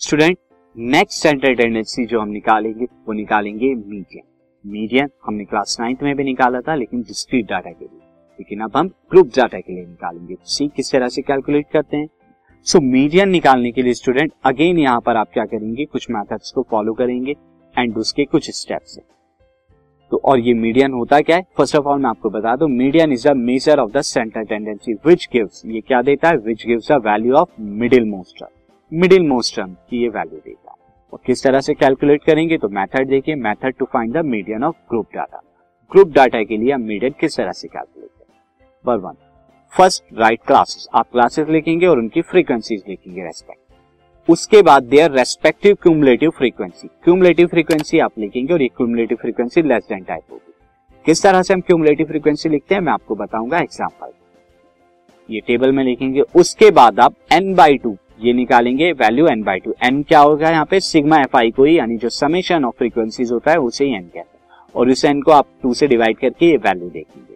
Student next central tendency जो हम निकालेंगे वो निकालेंगे मीडियन मीडियन हमने क्लास नाइन्थ में भी निकाला था लेकिन डिस्क्रीट डाटा के लिए. लेकिन अब हम ग्रुप डाटा के लिए निकालेंगे. सी किस तरह से कैलकुलेट करते हैं? सो so, मीडियन निकालने के लिए स्टूडेंट अगेन यहाँ पर आप क्या करेंगे? कुछ मेथड्स को फॉलो करेंगे एंड उसके कुछ स्टेप्स हैं. तो और ये मीडियन होता क्या है? फ़र्स्ट ऑफ़ ऑल मैं आपको बता दूँ median is the major of the central tendency which gives ये क्या देता है? Which gives the value of middle most term middle most term की ये वैल्यू देता है और किस तरह से कैलकुलेट करेंगे तो मेथड देखिए method to find the median of group data group data के लिए मीडियन किस तरह से कैलकुलेट करें? Number one first write classes आप क्लासेस लिखेंगे और उनकी फ्रीक्वेंसीज लिखेंगे रेस्पेक्ट उसके बाद their respective cumulative frequency cumulative frequency आप लिखेंगे और ये cumulative frequency less than type होगी। किस तरह से हम क्यूमुलेटिव फ्रीक्वेंसी लिखते हैं, मैं आपको बताऊँगा एग्जांपल ये टेबल में लिखेंगे। उसके बाद आप एन बाई टू ये निकालेंगे value n by two n क्या होगा यहाँ पे? सिग्मा एफ़ आई को ही, यानी जो समेशन ऑफ़ फ्रीक्वेंसीज होता है, उसे ही एन कहते हैं। और इस एन को आप टू से डिवाइड करके ये वैल्यू देखेंगे।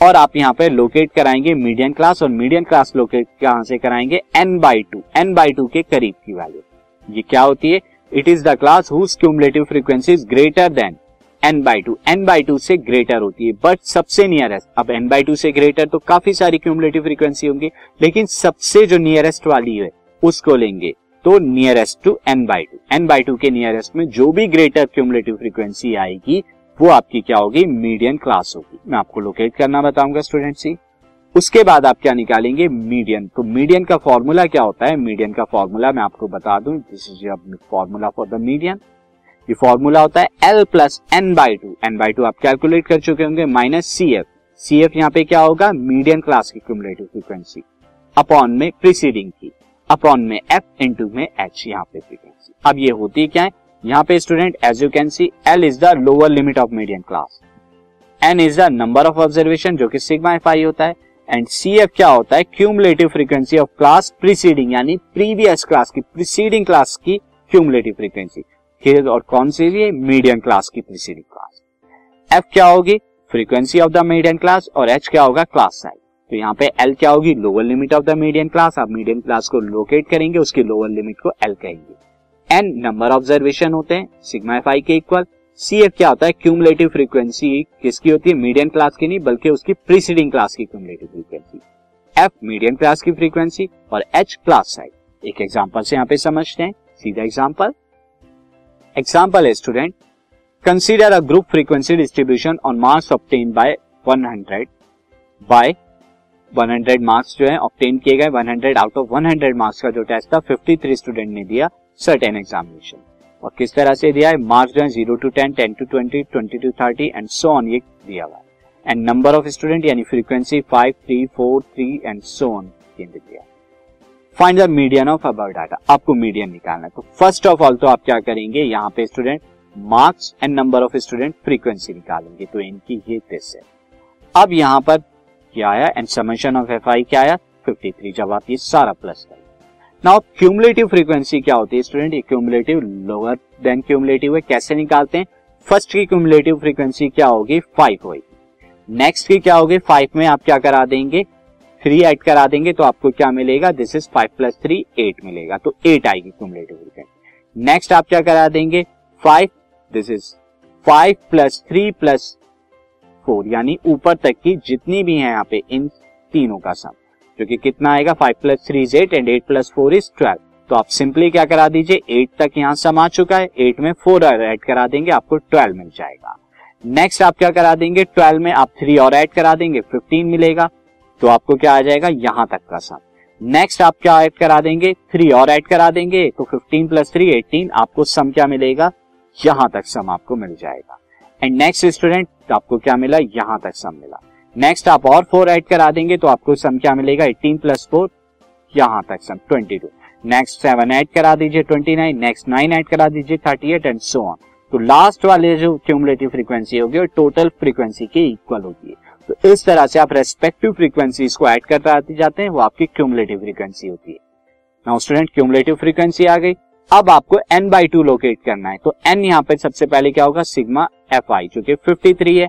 और आप यहाँ पे लोकेट कराएँगे मीडियन क्लास और मीडियन क्लास लोकेट कहाँ से कराएँगे? N by two n by two के करीब की वैल्यू ये क्या होती है? It is the class whose cumulative frequency is greater than n by two n by two से ग्रेटर होती है बट सबसे नियरेस्ट अब एन बाई टू से ग्रेटर तो काफ़ी सारी क्यूमुलेटिव फ्रीक्वेंसी होंगी, लेकिन सबसे जो नियरेस्ट वाली है उसको लेंगे। तो nearest to n by two n by two के नियरेस्ट में जो भी ग्रेटर क्यूमुलेटिव फ्रीक्वेंसी आएगी, वो आपकी क्या होगी? मीडियन क्लास होगी। मैं आपको लोकेट करना बताऊँगा स्टूडेंट सी उसके बाद आप क्या निकालेंगे? मीडियन तो मीडियन का फॉर्मूला क्या होता है? मीडियन का फॉर्मूला मैं आपको बता दूँ। This is formula for the median ये फॉर्मूला होता है L plus N by two N by two आप कैलकुलेट कर चुके होंगे minus C F C F यहाँ पे क्या होगा? मीडियन क्लास की क्यूमुलेटिव फ्रीक्वेंसी अपॉन में प्रीसीडिंग की। अपॉन में एफ़ इंटू में एच यहाँ पे फ्रीक्वेंसी अब ये होती क्या है? यहाँ पे student as you can see l is the lower limit of medium class n is the number of observation जो कि सिग्मा एफ़ आई होता है। एंड सी एफ़ क्या होता है? Cumulative frequency of class preceding यानी प्रीवियस क्लास की preceding class की क्यूमुलेटिव फ्रीक्वेंसी और कौन सी है? मीडियम क्लास की प्रीसीडिंग क्लास एफ़ क्या होगी? Frequency of the medium class और एच क्या होगा? क्लास साइज़ तो यहाँ पे एल क्या होगी? Lower limit of the medium class आप मीडियम क्लास को लोकेट करेंगे, उसकी लोअर लिमिट को एल कहेंगे। एन नंबर ऑब्जर्वेशन होते हैं सिग्मा एफ़ आई के इक्वल सी एफ़ क्या होता है? क्यूमुलेटिव फ्रीक्वेंसी किसकी होती है? मीडियम क्लास की नहीं, बल्कि उसकी प्रीसीडिंग क्लास की cumulative frequency f medium class की फ्रीक्वेंसी और एच क्लास साइड एक एग्जांपल से यहाँ पे समझते हैं। सीधा एग्ज़ाम्पल एग्ज़ाम्पल है student consider a group frequency distribution on marks obtain by 100 by 100 marks जो है ऑप्टेन किए गए 100 आउट ऑफ़ 100 मार्क्स का जो टेस्ट था 53 स्टूडेंट ने दिया सर्टेन एग्जामिनेशन और किस तरह से दिया है? मार्क्स जो है zero to ten ten to twenty twenty to thirty and so on ये दिया हुआ एंड नंबर ऑफ़ स्टूडेंट यानी frequency five three four three and so on दिया find the median of above data आपको median निकालना है। तो first of all तो आप क्या करेंगे? यहाँ पे student marks and number of student frequency निकालेंगे। तो इनकी ये दिस है। अब यहाँ पर क्या आया and summation of f i क्या आया 53 जब आप ये सारा प्लस करें नाउ क्यूमुलेटिव फ्रीक्वेंसी क्या होती है स्टूडेंट ये क्यूमुलेटिव लोअर देन क्यूमुलेटिव है, कैसे निकालते हैं? फ़र्स्ट की क्यूमुलेटिव फ्रीक्वेंसी क्या होगी? फाइव होगी। नेक्स्ट की क्या होगी? फाइव में आप क्या करा देंगे? थ्री ऐड करा देंगे तो आपको क्या मिलेगा? This is five plus three eight मिलेगा। तो एट आएगी क्यूमुलेटिव फ्रीक्वेंसी नेक्स्ट आप क्या करा देंगे? Five this is five plus three plus four, यानी ऊपर तक की जितनी भी है यहाँ पे इन तीनों का सम जो कि कितना आएगा five plus three is eight and eight plus four is twelve तो आप सिंपली क्या करा दीजिए एट तक यहाँ सम आ चुका है एट में फोर ऐड करा देंगे, आपको ट्वेल्व मिल जाएगा। नेक्स्ट आप क्या करा देंगे ट्वेल्व में आप थ्री और ऐड करा देंगे फिफ्टीन मिलेगा तो आपको क्या आ जाएगा, यहाँ तक का सम नेक्स्ट आप क्या ऐड करा देंगे थ्री और ऐड करा देंगे तो फिफ्टीन प्लस थ्री एटीन आपको सम क्या मिलेगा, यहाँ तक सम आपको मिल जाएगा। एंड नेक्स्ट स्टूडेंट तो आपको क्या मिला? यहाँ तक सम मिला। नेक्स्ट आप और फोर ऐड करा देंगे तो आपको सम क्या मिलेगा? एटीन प्लस फोर यहाँ तक sum twenty two next seven add करा दीजिए twenty nine next nine add करा दीजिए thirty eight and so on तो लास्ट वाले जो क्यूमुलेटिव फ्रीक्वेंसी होगी, वो टोटल फ्रीक्वेंसी के इक्वल होगी। तो इस तरह से आप रेस्पेक्टिव फ्रीक्वेंसीज को ऐड करते आते जाते हैं, वो आपकी क्यूमुलेटिव फ्रीक्वेंसी होती है। नाउ स्टूडेंट क्यूमुलेटिव फ्रीक्वेंसी आ गई। अब आपको एन बाई टू लोकेट करना है। तो एन यहाँ पे सबसे पहले क्या होगा? सिग्मा एफ़ आई जो कि 53 है।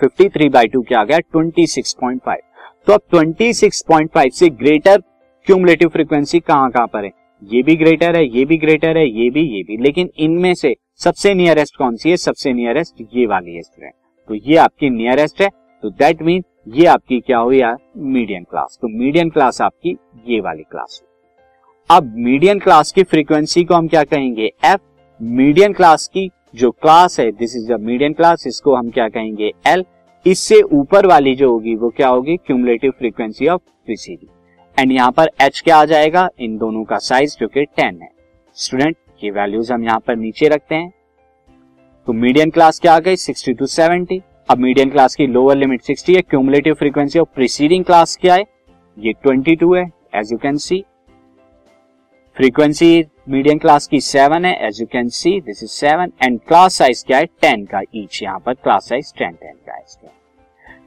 53 बाई टू क्या आ गया? 26.5 तो अब 26.5 से ग्रेटर क्यूमुलेटिव फ्रीक्वेंसी कहाँ कहाँ पर है? ये भी ग्रेटर है, ये भी ग्रेटर है, ये भी ये भी। लेकिन इनमें से सबसे नियरेस्ट कौन सी है? सबसे नियरेस्ट ये वाली है तो ये आपकी नियरेस्ट है तो दैट मीन ये आपकी क्या हुई यार? मीडियम क्लास तो मीडियम क्लास आपकी ये वाली क्लास हुई। अब मीडियम क्लास की फ्रीक्वेंसी को हम क्या कहेंगे? एफ़ मीडियम क्लास की जो क्लास है this is the medium class इसको हम क्या कहेंगे? एल इससे ऊपर वाली जो होगी, वो क्या होगी? Cumulative frequency of preceding and यहाँ पर एच क्या आ जाएगा? इन दोनों का साइज़ जो कि टेन है. स्टूडेंट ये वैल्यूज़ हम यहाँ पर नीचे रखते हैं. तो मीडियम क्लास क्या आ गई? सिक्सटी टू सेवेंटी अब मीडियम क्लास की लोअर लिमिट सिक्सटी है. Cumulative frequency of preceding class क्या है? ये ट्वेंटी टू है as you can see frequency medium class की सेवन है. As you can see this is seven and class size क्या है? टेन का ईच यहाँ पर क्लास साइज़ टेन टेन का है इसका।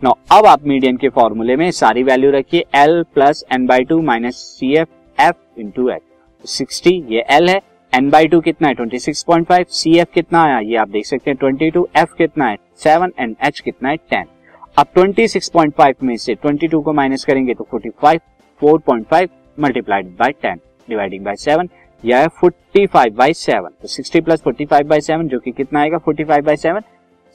नो अब आप मीडियम के फॉर्मूले में सारी वैल्यू रखिए. L plus n by two minus c f f into h sixty ये एल है. एन बाई टू कितना है? Twenty six point five c f कितना आया? ये आप देख सकते हैं ट्वेंटी टू एफ़ कितना है? सेवन एंड एच कितना है? टेन अब ट्वेंटी सिक्स पॉइंट फाइव में से ट्वेंटी टू को माइनस करेंगे तो forty five four point five multiplied by ten dividing by seven यह है फोर्टी फाइव बाई सेवन तो sixty plus forty five by seven जो कि कितना आएगा? Forty five by seven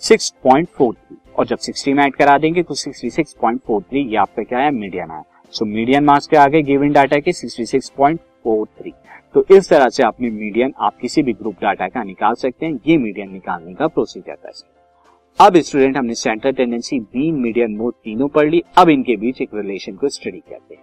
six point four three और जब सिक्सटी में ऐड करा देंगे तो sixty six point four three ये आपका क्या है? मीडियन है। सो मीडियन मार्क्स के आगे गिवन डाटा के sixty six point four three तो इस तरह से अपनी मीडियन आप किसी भी ग्रुप डाटा का निकाल सकते हैं। ये मीडियन निकालने का प्रोसीजर कैसे अब स्टूडेंट हमने central tendency mean median mode तीनों पढ़ ली। अब इनके बीच एक रिलेशन को स्टडी करते हैं।